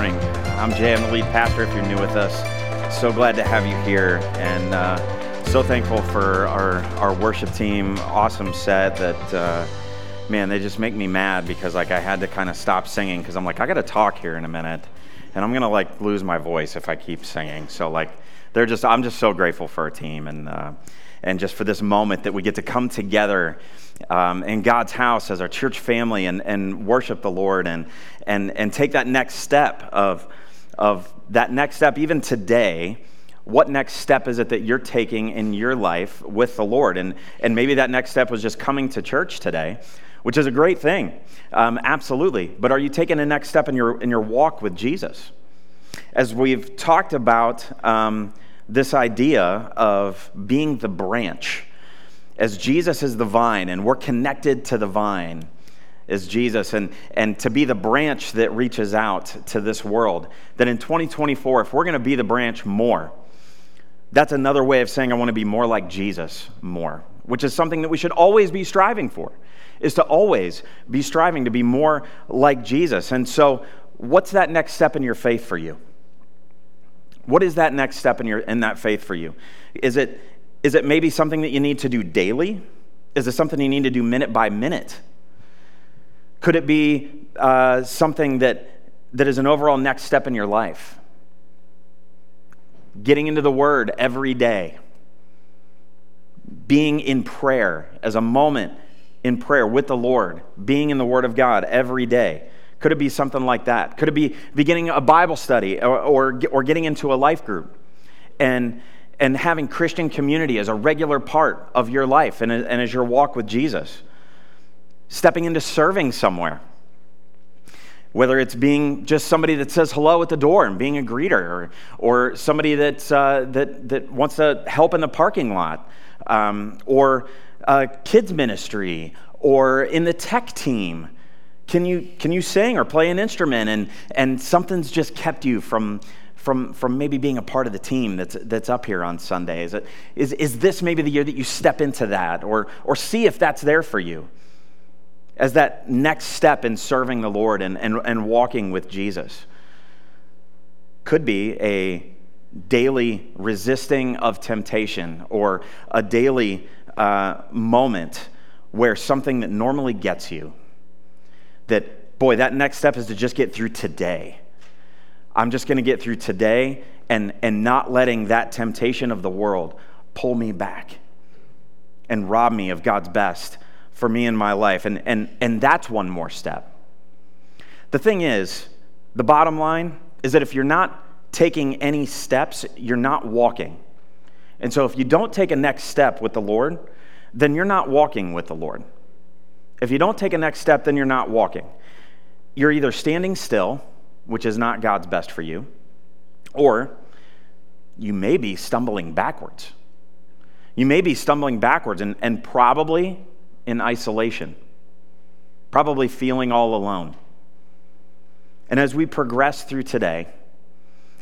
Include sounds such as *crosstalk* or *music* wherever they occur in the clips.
morning. I'm Jay. I'm the lead pastor if you're new with us. So glad to have you here and uh, so thankful for our, our worship team. Awesome set that, uh, man, they just make me mad because like I had to kind of stop singing because I'm like, I got to talk here in a minute and I'm going to like lose my voice if I keep singing. So like, they're just, I'm just so grateful for our team and, uh, and just for this moment that we get to come together um, in God's house as our church family and, and worship the Lord and, and, and take that next step of, of that next step, even today. What next step is it that you're taking in your life with the Lord? And, and maybe that next step was just coming to church today, which is a great thing, um, absolutely. But are you taking a next step in your, in your walk with Jesus? As we've talked about um, this idea of being the branch, as Jesus is the vine and we're connected to the vine as Jesus and, and to be the branch that reaches out to this world, that in 2024, if we're going to be the branch more, that's another way of saying I want to be more like Jesus more, which is something that we should always be striving for, is to always be striving to be more like Jesus. And so, what's that next step in your faith for you? What is that next step in, your, in that faith for you? Is it, is it maybe something that you need to do daily? Is it something you need to do minute by minute? Could it be uh, something that, that is an overall next step in your life? Getting into the Word every day, being in prayer as a moment in prayer with the Lord, being in the Word of God every day. Could it be something like that? Could it be beginning a Bible study or, or, or getting into a life group and, and having Christian community as a regular part of your life and, and as your walk with Jesus? Stepping into serving somewhere. Whether it's being just somebody that says hello at the door and being a greeter, or, or somebody that's, uh, that, that wants to help in the parking lot, um, or uh, kids' ministry, or in the tech team can you, can you sing or play an instrument and, and something's just kept you from, from, from maybe being a part of the team that's, that's up here on Sunday? Is, it, is, is this maybe the year that you step into that or, or see if that's there for you as that next step in serving the Lord and, and, and walking with Jesus? Could be a daily resisting of temptation or a daily uh, moment where something that normally gets you that, boy, that next step is to just get through today. I'm just going to get through today and, and not letting that temptation of the world pull me back and rob me of God's best for me in my life. And, and, and that's one more step. The thing is, the bottom line is that if you're not taking any steps, you're not walking. And so if you don't take a next step with the Lord, then you're not walking with the Lord. If you don't take a next step, then you're not walking. You're either standing still, which is not God's best for you, or you may be stumbling backwards. You may be stumbling backwards and, and probably in isolation, probably feeling all alone. And as we progress through today,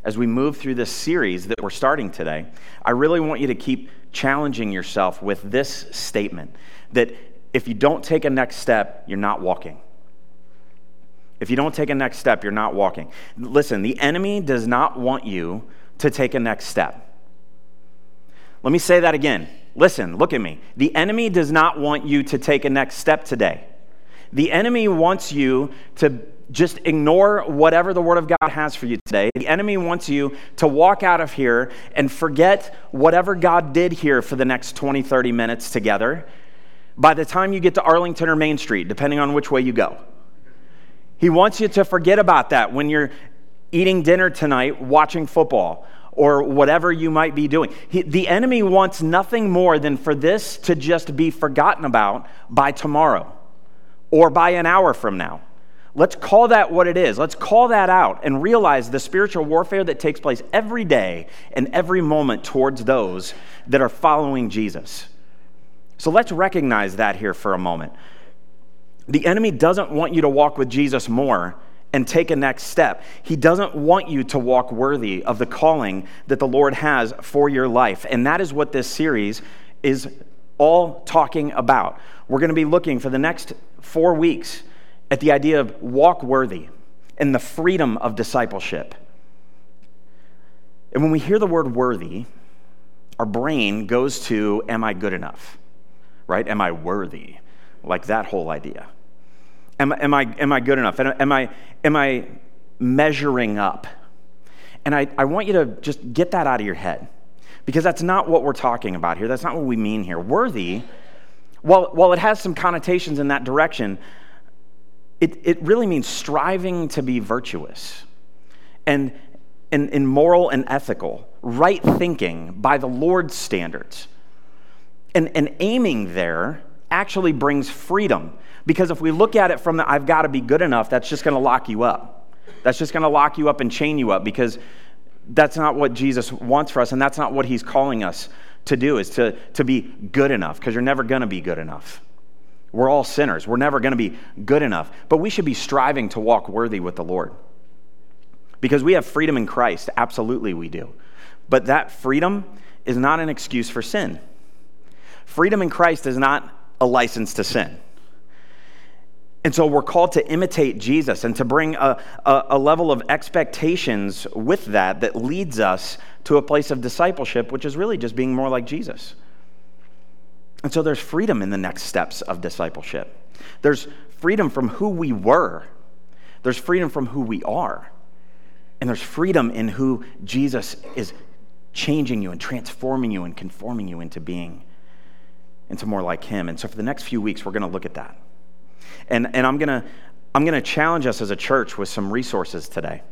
as we move through this series that we're starting today, I really want you to keep challenging yourself with this statement that if you don't take a next step, you're not walking. If you don't take a next step, you're not walking. Listen, the enemy does not want you to take a next step. Let me say that again. Listen, look at me. The enemy does not want you to take a next step today. The enemy wants you to just ignore whatever the Word of God has for you today. The enemy wants you to walk out of here and forget whatever God did here for the next 20, 30 minutes together by the time you get to Arlington or Main Street, depending on which way you go. He wants you to forget about that when you're eating dinner tonight, watching football, or whatever you might be doing. He, the enemy wants nothing more than for this to just be forgotten about by tomorrow or by an hour from now. Let's call that what it is. Let's call that out and realize the spiritual warfare that takes place every day and every moment towards those that are following Jesus. So let's recognize that here for a moment. The enemy doesn't want you to walk with Jesus more and take a next step. He doesn't want you to walk worthy of the calling that the Lord has for your life. And that is what this series is all talking about. We're going to be looking for the next four weeks at the idea of walk worthy and the freedom of discipleship. And when we hear the word worthy, our brain goes to, Am I good enough? Right? Am I worthy? Like that whole idea. Am, am, I, am I good enough? Am I, am I measuring up? And I, I want you to just get that out of your head because that's not what we're talking about here. That's not what we mean here. Worthy, while, while it has some connotations in that direction, it, it really means striving to be virtuous and, and, and moral and ethical, right thinking by the Lord's standards. And, and aiming there actually brings freedom. Because if we look at it from the I've got to be good enough, that's just going to lock you up. That's just going to lock you up and chain you up because that's not what Jesus wants for us, and that's not what he's calling us to do, is to, to be good enough, because you're never going to be good enough. We're all sinners. We're never going to be good enough. But we should be striving to walk worthy with the Lord. Because we have freedom in Christ. Absolutely, we do. But that freedom is not an excuse for sin. Freedom in Christ is not a license to sin. And so we're called to imitate Jesus and to bring a, a, a, level of expectations with that that leads us to a place of discipleship, which is really just being more like Jesus. And so there's freedom in the next steps of discipleship. There's freedom from who we were, there's freedom from who we are, and there's freedom in who Jesus is changing you and transforming you and conforming you into being, into more like Him. And so for the next few weeks, we're going to look at that. And, and I'm going to I'm going to challenge us as a church with some resources today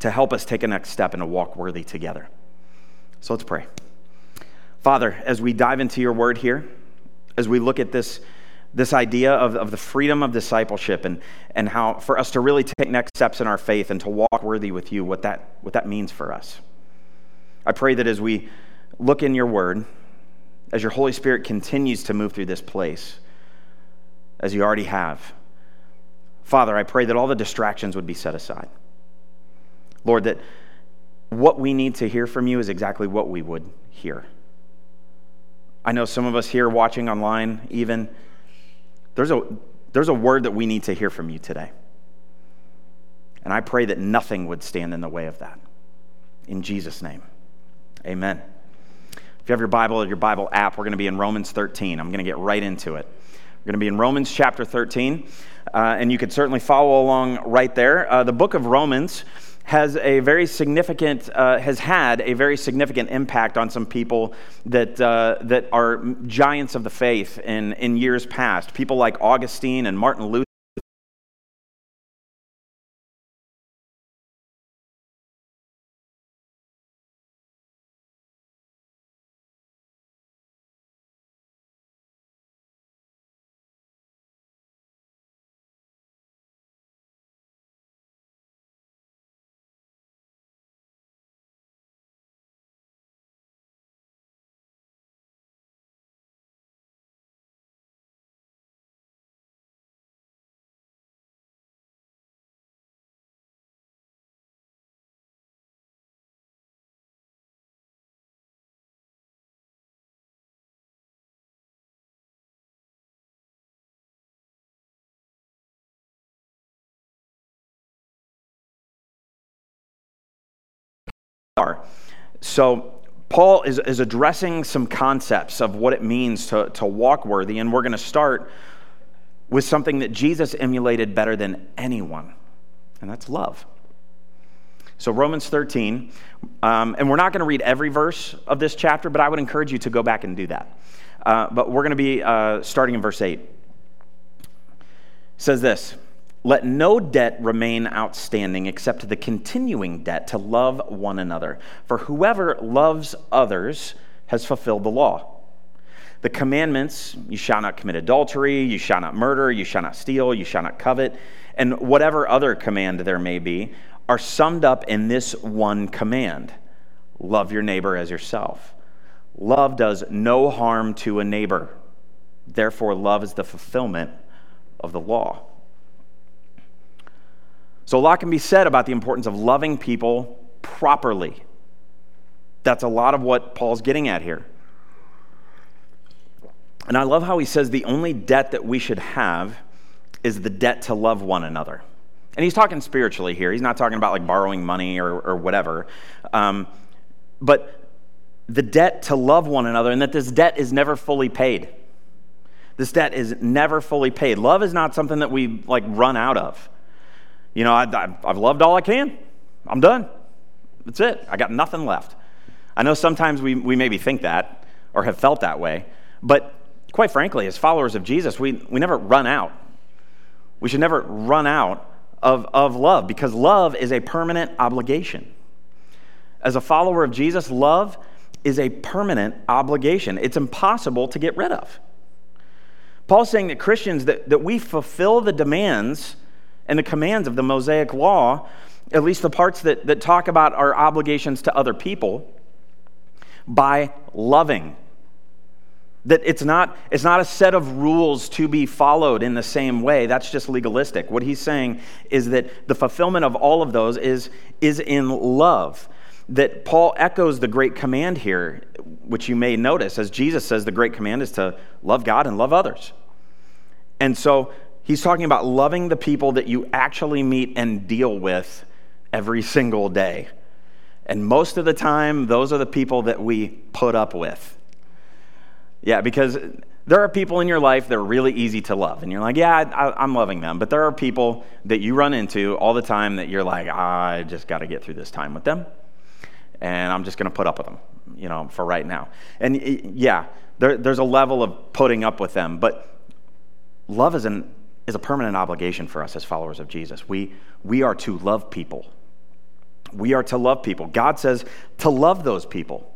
to help us take a next step and to walk worthy together. So let's pray. Father, as we dive into your word here, as we look at this, this idea of, of the freedom of discipleship and, and how for us to really take next steps in our faith and to walk worthy with you, what that, what that means for us. I pray that as we look in your word, as your Holy Spirit continues to move through this place, as you already have. Father, I pray that all the distractions would be set aside. Lord, that what we need to hear from you is exactly what we would hear. I know some of us here watching online, even, there's a, there's a word that we need to hear from you today. And I pray that nothing would stand in the way of that. In Jesus' name, amen. You have your Bible or your Bible app, we're going to be in Romans 13. I'm going to get right into it. We're going to be in Romans chapter 13, uh, and you could certainly follow along right there. Uh, the book of Romans has a very significant, uh, has had a very significant impact on some people that, uh, that are giants of the faith in, in years past. People like Augustine and Martin Luther. Are. So, Paul is, is addressing some concepts of what it means to, to walk worthy, and we're going to start with something that Jesus emulated better than anyone, and that's love. So, Romans 13, um, and we're not going to read every verse of this chapter, but I would encourage you to go back and do that. Uh, but we're going to be uh, starting in verse 8. It says this let no debt remain outstanding except the continuing debt to love one another. For whoever loves others has fulfilled the law. The commandments you shall not commit adultery, you shall not murder, you shall not steal, you shall not covet, and whatever other command there may be are summed up in this one command love your neighbor as yourself. Love does no harm to a neighbor. Therefore, love is the fulfillment of the law. So, a lot can be said about the importance of loving people properly. That's a lot of what Paul's getting at here. And I love how he says the only debt that we should have is the debt to love one another. And he's talking spiritually here. He's not talking about like borrowing money or, or whatever. Um, but the debt to love one another, and that this debt is never fully paid. This debt is never fully paid. Love is not something that we like run out of. You know, I, have loved all I can. I'm done. That's it. I got nothing left. I know sometimes we, we maybe think that or have felt that way, but quite frankly, as followers of Jesus, we, we never run out. We should never run out of, of love because love is a permanent obligation. As a follower of Jesus, love is a permanent obligation. It's impossible to get rid of. Paul's saying that Christians, that, that we fulfill the demands and the commands of the Mosaic Law, at least the parts that, that talk about our obligations to other people, by loving that it's not, it's not a set of rules to be followed in the same way. That's just legalistic. What he's saying is that the fulfillment of all of those is, is in love. That Paul echoes the great command here, which you may notice, as Jesus says the great command is to love God and love others. And so he's talking about loving the people that you actually meet and deal with every single day. And most of the time, those are the people that we put up with. Yeah, because there are people in your life that are really easy to love. And you're like, yeah, I, am loving them. But there are people that you run into all the time that you're like, ah, I just got to get through this time with them. And I'm just going to put up with them, you know, for right now. And yeah, there, there's a level of putting up with them. But love is, an, is a permanent obligation for us as followers of Jesus. We, we are to love people. We are to love people. God says to love those people.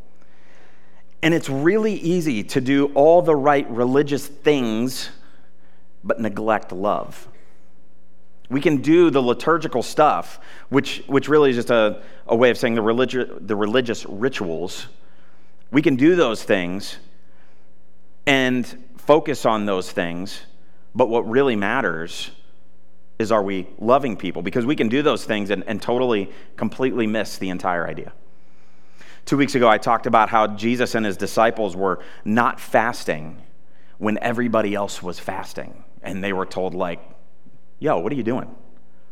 And it's really easy to do all the right religious things, but neglect love. We can do the liturgical stuff, which, which really is just a, a way of saying the, religi- the religious rituals. We can do those things and focus on those things, but what really matters is are we loving people? Because we can do those things and, and totally, completely miss the entire idea. Two weeks ago, I talked about how Jesus and his disciples were not fasting when everybody else was fasting. And they were told, like, yo, what are you doing?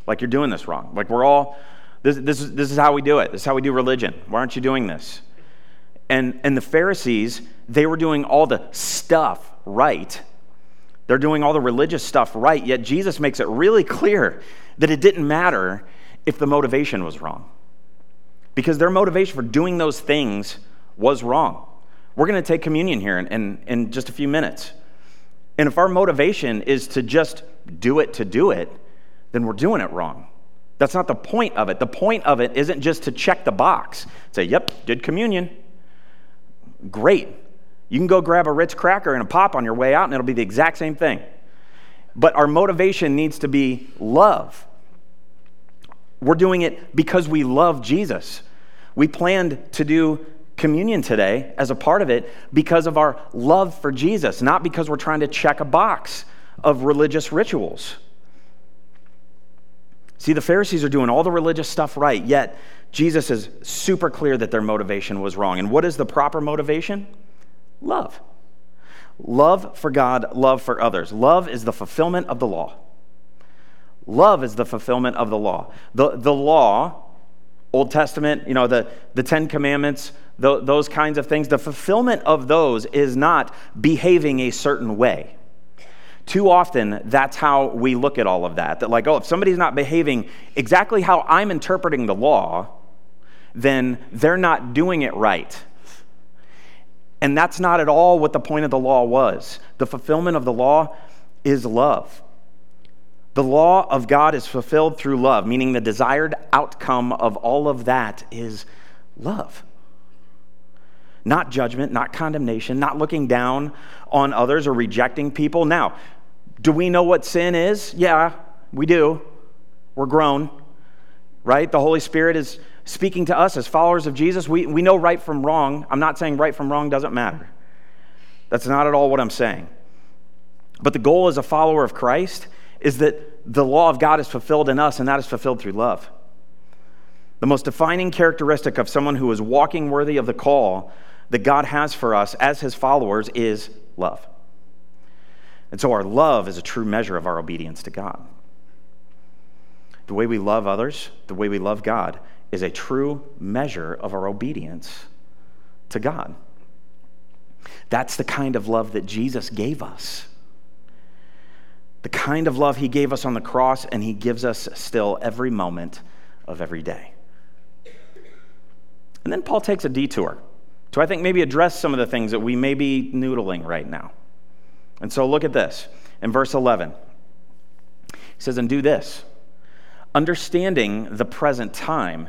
Like, you're doing this wrong. Like, we're all, this, this, is, this is how we do it. This is how we do religion. Why aren't you doing this? And, and the Pharisees, they were doing all the stuff right. They're doing all the religious stuff right, yet Jesus makes it really clear that it didn't matter if the motivation was wrong because their motivation for doing those things was wrong. We're going to take communion here in, in, in, just a few minutes. And if our motivation is to just do it to do it, then we're doing it wrong. That's not the point of it. The point of it isn't just to check the box, say, yep, did communion. Great. You can go grab a Ritz cracker and a pop on your way out, and it'll be the exact same thing. But our motivation needs to be love. We're doing it because we love Jesus. We planned to do communion today as a part of it because of our love for Jesus, not because we're trying to check a box of religious rituals. See, the Pharisees are doing all the religious stuff right, yet Jesus is super clear that their motivation was wrong. And what is the proper motivation? Love. Love for God, love for others. Love is the fulfillment of the law. Love is the fulfillment of the law. The, the law, Old Testament, you know, the, the Ten Commandments, the, those kinds of things, the fulfillment of those is not behaving a certain way. Too often, that's how we look at all of that. That, like, oh, if somebody's not behaving exactly how I'm interpreting the law, then they're not doing it right. And that's not at all what the point of the law was. The fulfillment of the law is love. The law of God is fulfilled through love, meaning the desired outcome of all of that is love. Not judgment, not condemnation, not looking down on others or rejecting people. Now, do we know what sin is? Yeah, we do. We're grown, right? The Holy Spirit is speaking to us as followers of Jesus. We, we know right from wrong. I'm not saying right from wrong doesn't matter. That's not at all what I'm saying. But the goal as a follower of Christ is that the law of God is fulfilled in us, and that is fulfilled through love. The most defining characteristic of someone who is walking worthy of the call that God has for us as his followers is love. And so our love is a true measure of our obedience to God. the way we love others, the way we love God, is a true measure of our obedience to God. That's the kind of love that Jesus gave us. The kind of love he gave us on the cross, and he gives us still every moment of every day. And then Paul takes a detour to, I think, maybe address some of the things that we may be noodling right now. And so look at this in verse 11. He says, And do this understanding the present time,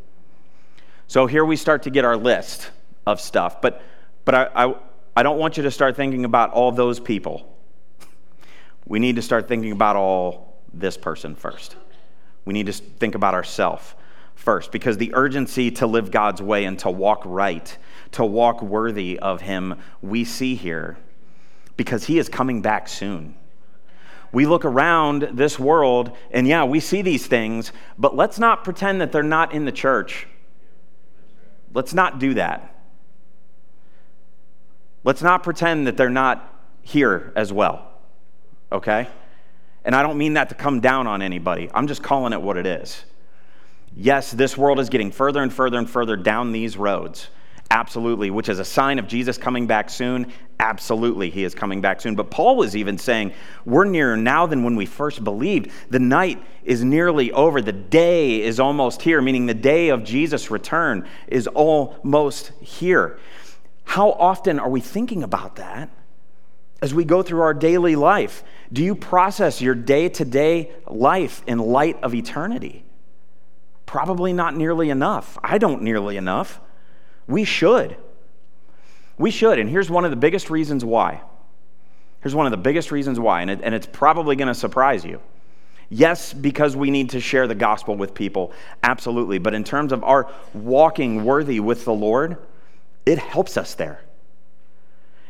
So here we start to get our list of stuff, but, but I, I, I don't want you to start thinking about all those people. We need to start thinking about all this person first. We need to think about ourselves first because the urgency to live God's way and to walk right, to walk worthy of Him, we see here because He is coming back soon. We look around this world and yeah, we see these things, but let's not pretend that they're not in the church. Let's not do that. Let's not pretend that they're not here as well, okay? And I don't mean that to come down on anybody. I'm just calling it what it is. Yes, this world is getting further and further and further down these roads. Absolutely, which is a sign of Jesus coming back soon. Absolutely, he is coming back soon. But Paul was even saying, We're nearer now than when we first believed. The night is nearly over. The day is almost here, meaning the day of Jesus' return is almost here. How often are we thinking about that as we go through our daily life? Do you process your day to day life in light of eternity? Probably not nearly enough. I don't nearly enough. We should. We should. And here's one of the biggest reasons why. Here's one of the biggest reasons why, and, it, and it's probably going to surprise you. Yes, because we need to share the gospel with people, absolutely. But in terms of our walking worthy with the Lord, it helps us there.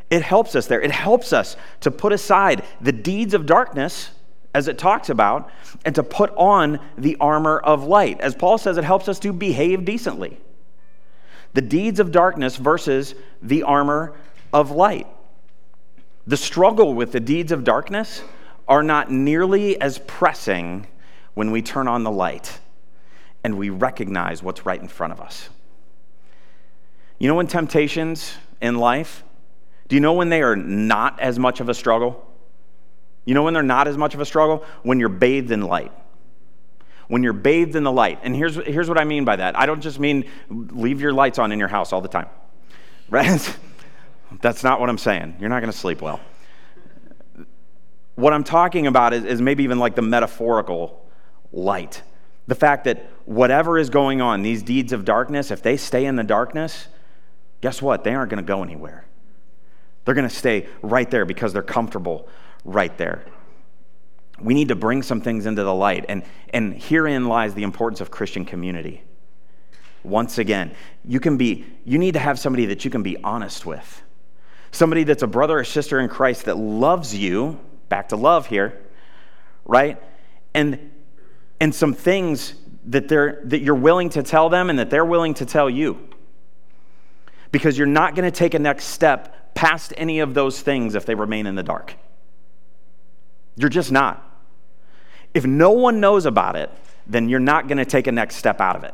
It helps us there. It helps us to put aside the deeds of darkness, as it talks about, and to put on the armor of light. As Paul says, it helps us to behave decently the deeds of darkness versus the armor of light. The struggle with the deeds of darkness are not nearly as pressing when we turn on the light and we recognize what's right in front of us. You know, when temptations in life, do you know when they are not as much of a struggle? You know when they're not as much of a struggle? When you're bathed in light when you're bathed in the light. And here's, here's what I mean by that I don't just mean leave your lights on in your house all the time, *laughs* right? That's not what I'm saying. You're not going to sleep well. What I'm talking about is, is maybe even like the metaphorical light. The fact that whatever is going on, these deeds of darkness, if they stay in the darkness, guess what? They aren't going to go anywhere. They're going to stay right there because they're comfortable right there we need to bring some things into the light. And, and herein lies the importance of Christian community. Once again, you can be, you need to have somebody that you can be honest with. Somebody that's a brother or sister in Christ that loves you, back to love here, right? And and some things that they're that you're willing to tell them and that they're willing to tell you. Because you're not going to take a next step past any of those things if they remain in the dark. You're just not. If no one knows about it, then you're not going to take a next step out of it.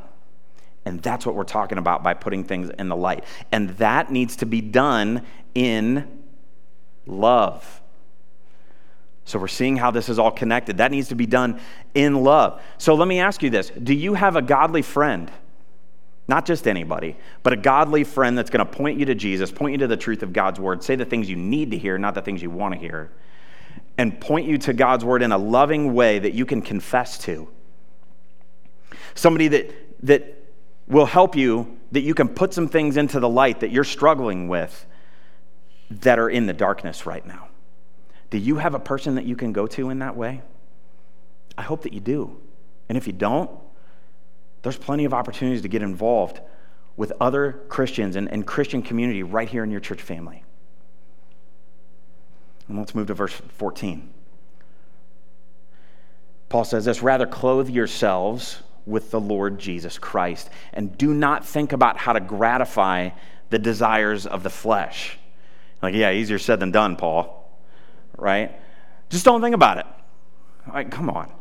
And that's what we're talking about by putting things in the light. And that needs to be done in love. So we're seeing how this is all connected. That needs to be done in love. So let me ask you this Do you have a godly friend? Not just anybody, but a godly friend that's going to point you to Jesus, point you to the truth of God's word, say the things you need to hear, not the things you want to hear and point you to God's word in a loving way that you can confess to. Somebody that, that will help you, that you can put some things into the light that you're struggling with that are in the darkness right now. Do you have a person that you can go to in that way? I hope that you do. And if you don't, there's plenty of opportunities to get involved with other Christians and, and Christian community right here in your church family. And let's move to verse 14. Paul says this rather clothe yourselves with the Lord Jesus Christ and do not think about how to gratify the desires of the flesh. Like, yeah, easier said than done, Paul, right? Just don't think about it. Like, come on.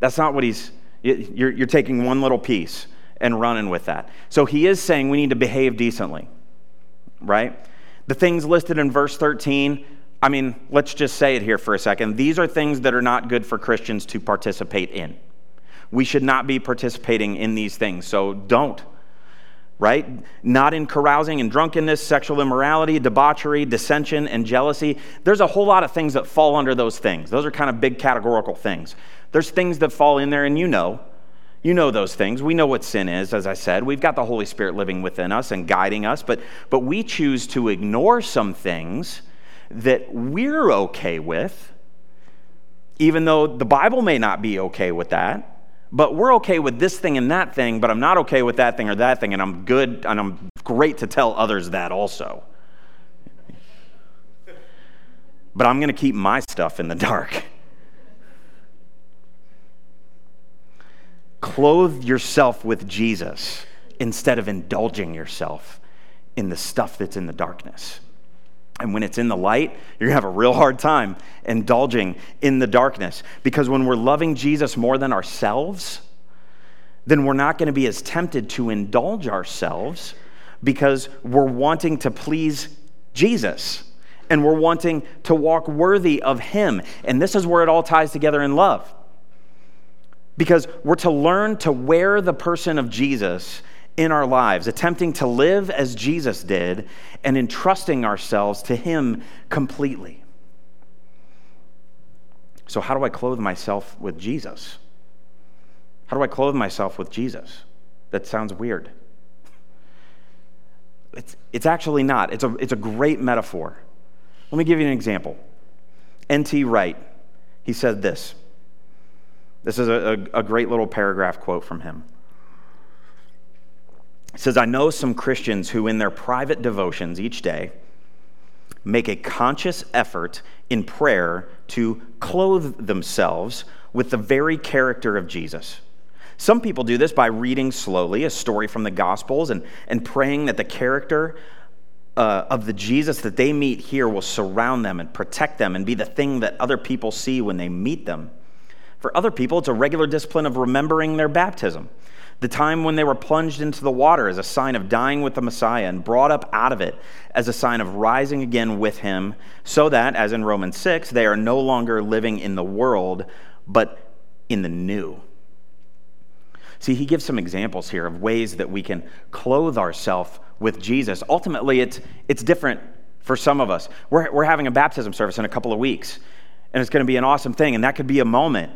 That's not what he's, you're, you're taking one little piece and running with that. So he is saying we need to behave decently, right? The things listed in verse 13, I mean, let's just say it here for a second. These are things that are not good for Christians to participate in. We should not be participating in these things, so don't. Right? Not in carousing and drunkenness, sexual immorality, debauchery, dissension, and jealousy. There's a whole lot of things that fall under those things. Those are kind of big categorical things. There's things that fall in there, and you know. You know those things. We know what sin is, as I said. We've got the Holy Spirit living within us and guiding us, but, but we choose to ignore some things that we're okay with, even though the Bible may not be okay with that. But we're okay with this thing and that thing, but I'm not okay with that thing or that thing, and I'm good and I'm great to tell others that also. But I'm going to keep my stuff in the dark. Clothe yourself with Jesus instead of indulging yourself in the stuff that's in the darkness. And when it's in the light, you're to have a real hard time indulging in the darkness. Because when we're loving Jesus more than ourselves, then we're not going to be as tempted to indulge ourselves because we're wanting to please Jesus and we're wanting to walk worthy of Him. And this is where it all ties together in love. Because we're to learn to wear the person of Jesus in our lives, attempting to live as Jesus did and entrusting ourselves to Him completely. So, how do I clothe myself with Jesus? How do I clothe myself with Jesus? That sounds weird. It's, it's actually not. It's a, it's a great metaphor. Let me give you an example. N.T. Wright, he said this. This is a, a, a great little paragraph quote from him. It says, I know some Christians who, in their private devotions each day, make a conscious effort in prayer to clothe themselves with the very character of Jesus. Some people do this by reading slowly a story from the Gospels and, and praying that the character uh, of the Jesus that they meet here will surround them and protect them and be the thing that other people see when they meet them. For other people, it's a regular discipline of remembering their baptism the time when they were plunged into the water as a sign of dying with the Messiah and brought up out of it as a sign of rising again with him, so that, as in Romans 6, they are no longer living in the world, but in the new. See, he gives some examples here of ways that we can clothe ourselves with Jesus. Ultimately, it's, it's different for some of us. We're, we're having a baptism service in a couple of weeks, and it's going to be an awesome thing, and that could be a moment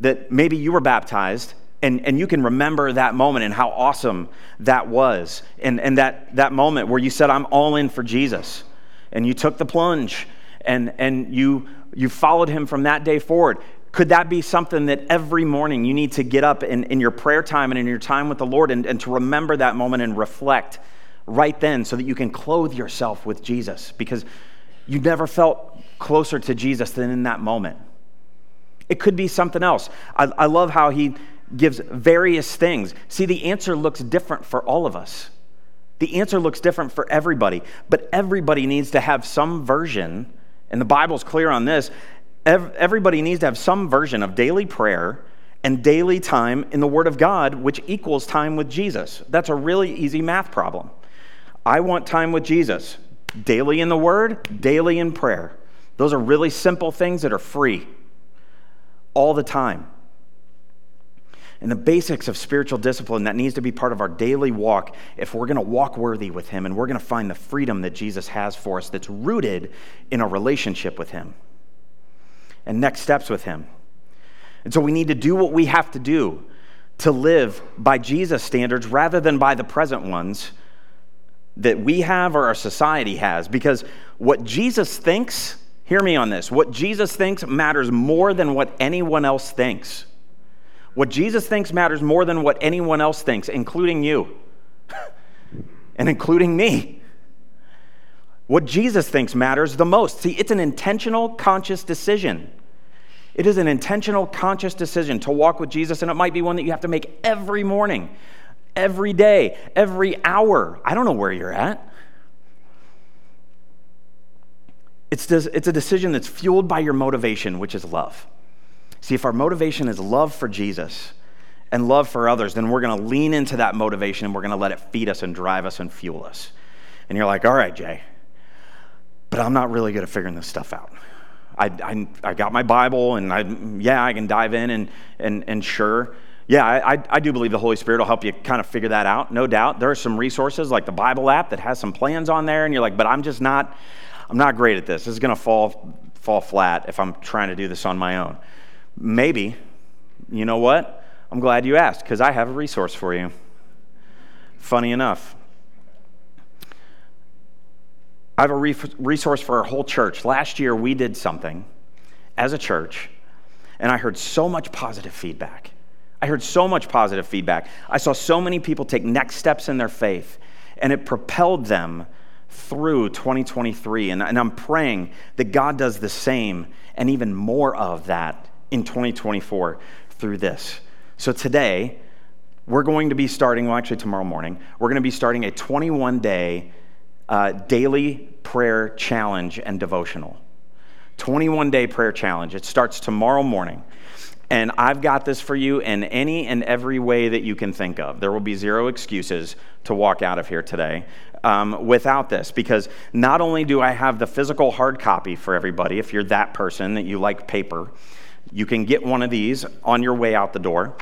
that maybe you were baptized and, and you can remember that moment and how awesome that was. And, and that, that moment where you said, I'm all in for Jesus. And you took the plunge and, and you, you followed him from that day forward. Could that be something that every morning you need to get up in, in your prayer time and in your time with the Lord and, and to remember that moment and reflect right then so that you can clothe yourself with Jesus? Because you never felt closer to Jesus than in that moment. It could be something else. I, I love how he gives various things. See, the answer looks different for all of us. The answer looks different for everybody, but everybody needs to have some version, and the Bible's clear on this. Everybody needs to have some version of daily prayer and daily time in the Word of God, which equals time with Jesus. That's a really easy math problem. I want time with Jesus, daily in the Word, daily in prayer. Those are really simple things that are free all the time and the basics of spiritual discipline that needs to be part of our daily walk if we're going to walk worthy with Him and we're going to find the freedom that Jesus has for us that's rooted in a relationship with Him and next steps with Him. And so we need to do what we have to do to live by Jesus' standards rather than by the present ones that we have or our society has. Because what Jesus thinks, hear me on this, what Jesus thinks matters more than what anyone else thinks. What Jesus thinks matters more than what anyone else thinks, including you *laughs* and including me. What Jesus thinks matters the most. See, it's an intentional, conscious decision. It is an intentional, conscious decision to walk with Jesus, and it might be one that you have to make every morning, every day, every hour. I don't know where you're at. It's, it's a decision that's fueled by your motivation, which is love. See, if our motivation is love for Jesus and love for others, then we're going to lean into that motivation and we're going to let it feed us and drive us and fuel us. And you're like, all right, Jay, but I'm not really good at figuring this stuff out. I, I, I got my Bible, and I, yeah, I can dive in, and, and, and sure, yeah, I, I do believe the Holy Spirit will help you kind of figure that out, no doubt. There are some resources like the Bible app that has some plans on there, and you're like, but I'm just not, I'm not great at this. This is going to fall, fall flat if I'm trying to do this on my own. Maybe, you know what? I'm glad you asked because I have a resource for you. Funny enough, I have a resource for our whole church. Last year, we did something as a church, and I heard so much positive feedback. I heard so much positive feedback. I saw so many people take next steps in their faith, and it propelled them through 2023. And, and I'm praying that God does the same and even more of that in 2024 through this. So today, we're going to be starting, well, actually, tomorrow morning, we're going to be starting a 21 day uh, daily prayer challenge and devotional. 21 day prayer challenge. It starts tomorrow morning. And I've got this for you in any and every way that you can think of. There will be zero excuses to walk out of here today um, without this, because not only do I have the physical hard copy for everybody, if you're that person that you like paper, you can get one of these on your way out the door.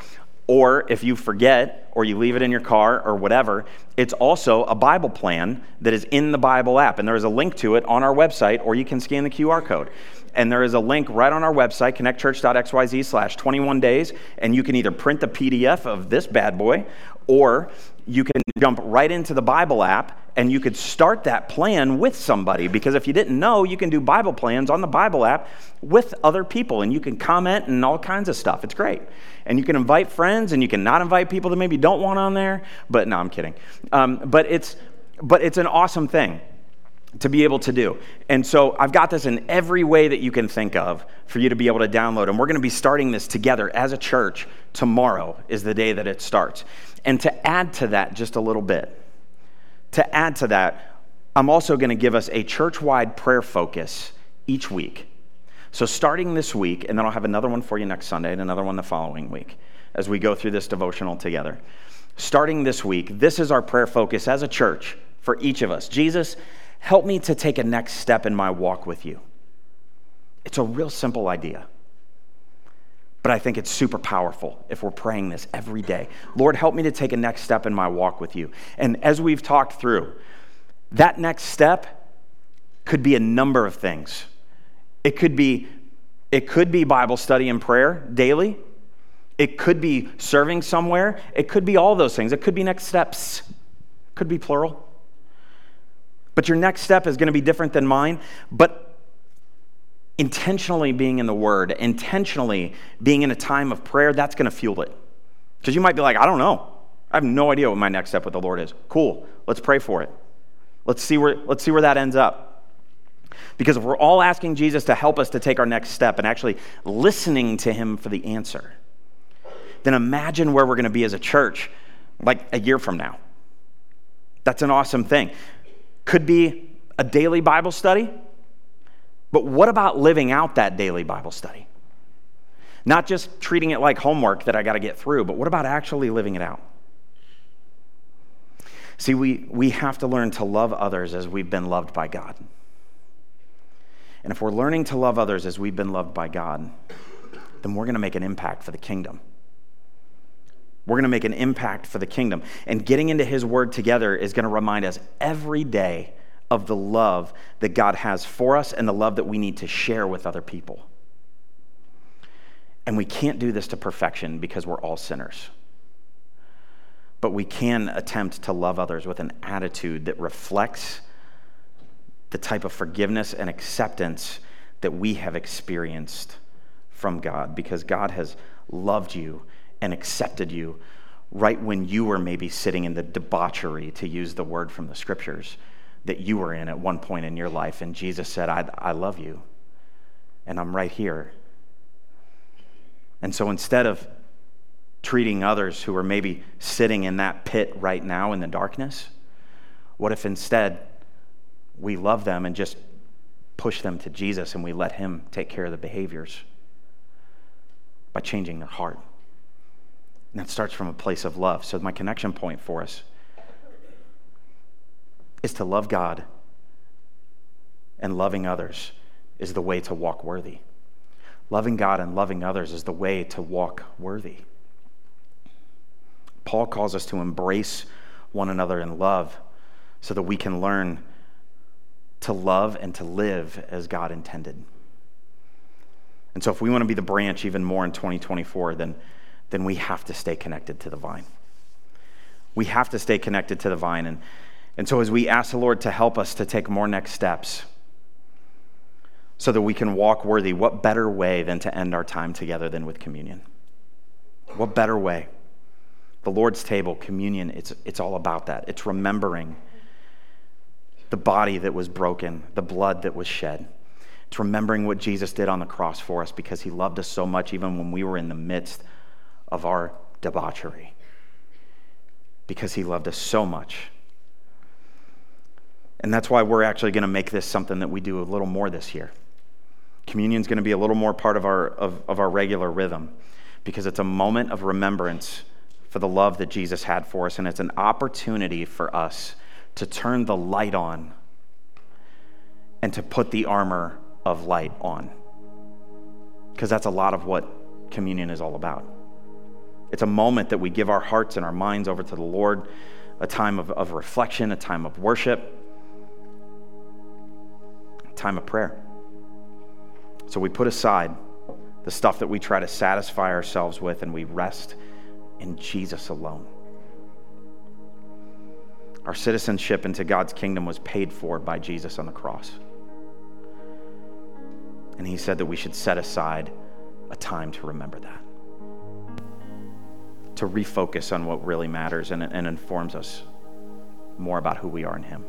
Or if you forget or you leave it in your car or whatever, it's also a Bible plan that is in the Bible app. And there is a link to it on our website, or you can scan the QR code. And there is a link right on our website, connectchurch.xyz slash 21 days. And you can either print the PDF of this bad boy, or you can jump right into the Bible app and you could start that plan with somebody. Because if you didn't know, you can do Bible plans on the Bible app with other people and you can comment and all kinds of stuff. It's great. And you can invite friends and you can not invite people that maybe don't want on there. But no, I'm kidding. Um, but, it's, but it's an awesome thing to be able to do. And so I've got this in every way that you can think of for you to be able to download. And we're going to be starting this together as a church. Tomorrow is the day that it starts. And to add to that just a little bit, to add to that, I'm also going to give us a church wide prayer focus each week. So, starting this week, and then I'll have another one for you next Sunday and another one the following week as we go through this devotional together. Starting this week, this is our prayer focus as a church for each of us. Jesus, help me to take a next step in my walk with you. It's a real simple idea. But I think it's super powerful if we're praying this every day. Lord, help me to take a next step in my walk with you. And as we've talked through, that next step could be a number of things. It could be it could be Bible study and prayer daily. It could be serving somewhere. It could be all those things. It could be next steps. Could be plural. But your next step is going to be different than mine. But intentionally being in the Word, intentionally being in a time of prayer, that's going to fuel it. Because you might be like, I don't know. I have no idea what my next step with the Lord is. Cool. Let's pray for it. Let's see where, let's see where that ends up. Because if we're all asking Jesus to help us to take our next step and actually listening to Him for the answer, then imagine where we're going to be as a church like a year from now. That's an awesome thing. Could be a daily Bible study but what about living out that daily Bible study? Not just treating it like homework that I got to get through, but what about actually living it out? See, we, we have to learn to love others as we've been loved by God. And if we're learning to love others as we've been loved by God, then we're going to make an impact for the kingdom. We're going to make an impact for the kingdom. And getting into His Word together is going to remind us every day of the love that God has for us and the love that we need to share with other people. And we can't do this to perfection because we're all sinners. But we can attempt to love others with an attitude that reflects the type of forgiveness and acceptance that we have experienced from God because God has loved you and accepted you right when you were maybe sitting in the debauchery, to use the word from the scriptures, that you were in at one point in your life. And Jesus said, I, I love you, and I'm right here. And so instead of treating others who are maybe sitting in that pit right now in the darkness, what if instead we love them and just push them to Jesus and we let Him take care of the behaviors by changing their heart? And that starts from a place of love. So, my connection point for us is to love God, and loving others is the way to walk worthy. Loving God and loving others is the way to walk worthy. Paul calls us to embrace one another in love so that we can learn to love and to live as God intended. And so, if we want to be the branch even more in 2024, then, then we have to stay connected to the vine. We have to stay connected to the vine. And, and so, as we ask the Lord to help us to take more next steps so that we can walk worthy, what better way than to end our time together than with communion? What better way? The Lord's table, communion, it's, it's all about that. It's remembering the body that was broken, the blood that was shed. It's remembering what Jesus did on the cross for us because he loved us so much, even when we were in the midst of our debauchery. Because he loved us so much. And that's why we're actually going to make this something that we do a little more this year. Communion is going to be a little more part of our, of, of our regular rhythm because it's a moment of remembrance for the love that Jesus had for us, and it's an opportunity for us to turn the light on and to put the armor of light on. Because that's a lot of what communion is all about. It's a moment that we give our hearts and our minds over to the Lord, a time of, of reflection, a time of worship, time of prayer. So we put aside the stuff that we try to satisfy ourselves with and we rest in Jesus alone. Our citizenship into God's kingdom was paid for by Jesus on the cross. And he said that we should set aside a time to remember that, to refocus on what really matters and, and informs us more about who we are in him.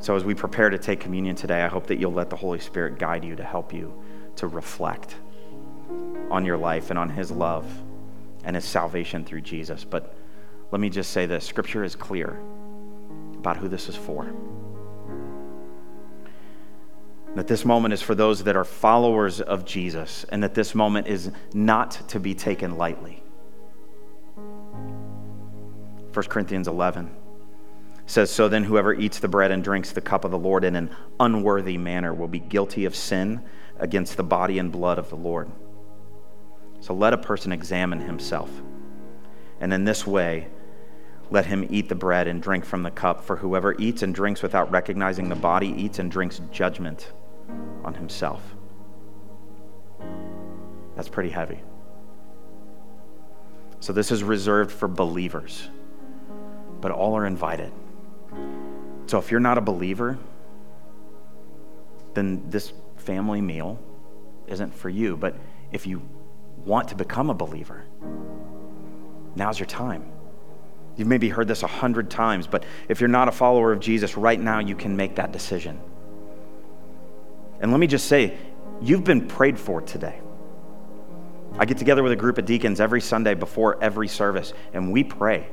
So, as we prepare to take communion today, I hope that you'll let the Holy Spirit guide you to help you to reflect on your life and on His love and His salvation through Jesus. But let me just say this Scripture is clear about who this is for. That this moment is for those that are followers of Jesus, and that this moment is not to be taken lightly. 1 Corinthians 11 says, So then, whoever eats the bread and drinks the cup of the Lord in an unworthy manner will be guilty of sin against the body and blood of the Lord. So let a person examine himself. And in this way, let him eat the bread and drink from the cup. For whoever eats and drinks without recognizing the body eats and drinks judgment on himself. That's pretty heavy. So this is reserved for believers, but all are invited. So if you're not a believer, then this family meal isn't for you. But if you want to become a believer, now's your time. You've maybe heard this a hundred times, but if you're not a follower of Jesus, right now you can make that decision. And let me just say, you've been prayed for today. I get together with a group of deacons every Sunday before every service, and we pray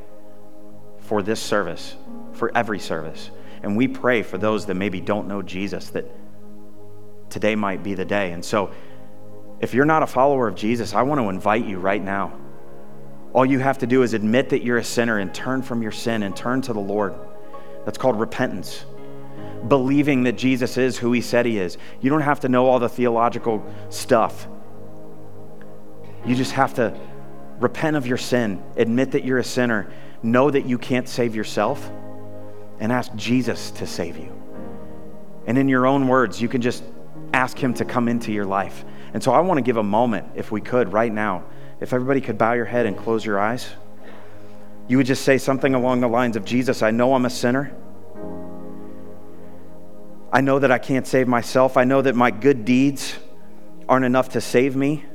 for this service, for every service. And we pray for those that maybe don't know Jesus, that today might be the day. And so, if you're not a follower of Jesus, I want to invite you right now. All you have to do is admit that you're a sinner and turn from your sin and turn to the Lord. That's called repentance. Believing that Jesus is who he said he is. You don't have to know all the theological stuff. You just have to repent of your sin, admit that you're a sinner, know that you can't save yourself, and ask Jesus to save you. And in your own words, you can just ask him to come into your life. And so I want to give a moment, if we could, right now. If everybody could bow your head and close your eyes, you would just say something along the lines of Jesus, I know I'm a sinner. I know that I can't save myself. I know that my good deeds aren't enough to save me.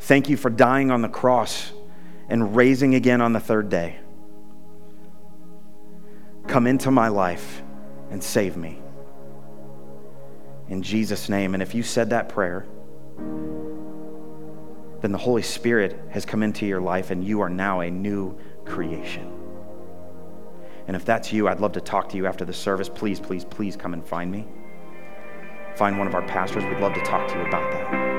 Thank you for dying on the cross and raising again on the third day. Come into my life and save me. In Jesus' name. And if you said that prayer, then the Holy Spirit has come into your life and you are now a new creation. And if that's you, I'd love to talk to you after the service. Please, please, please come and find me. Find one of our pastors. We'd love to talk to you about that.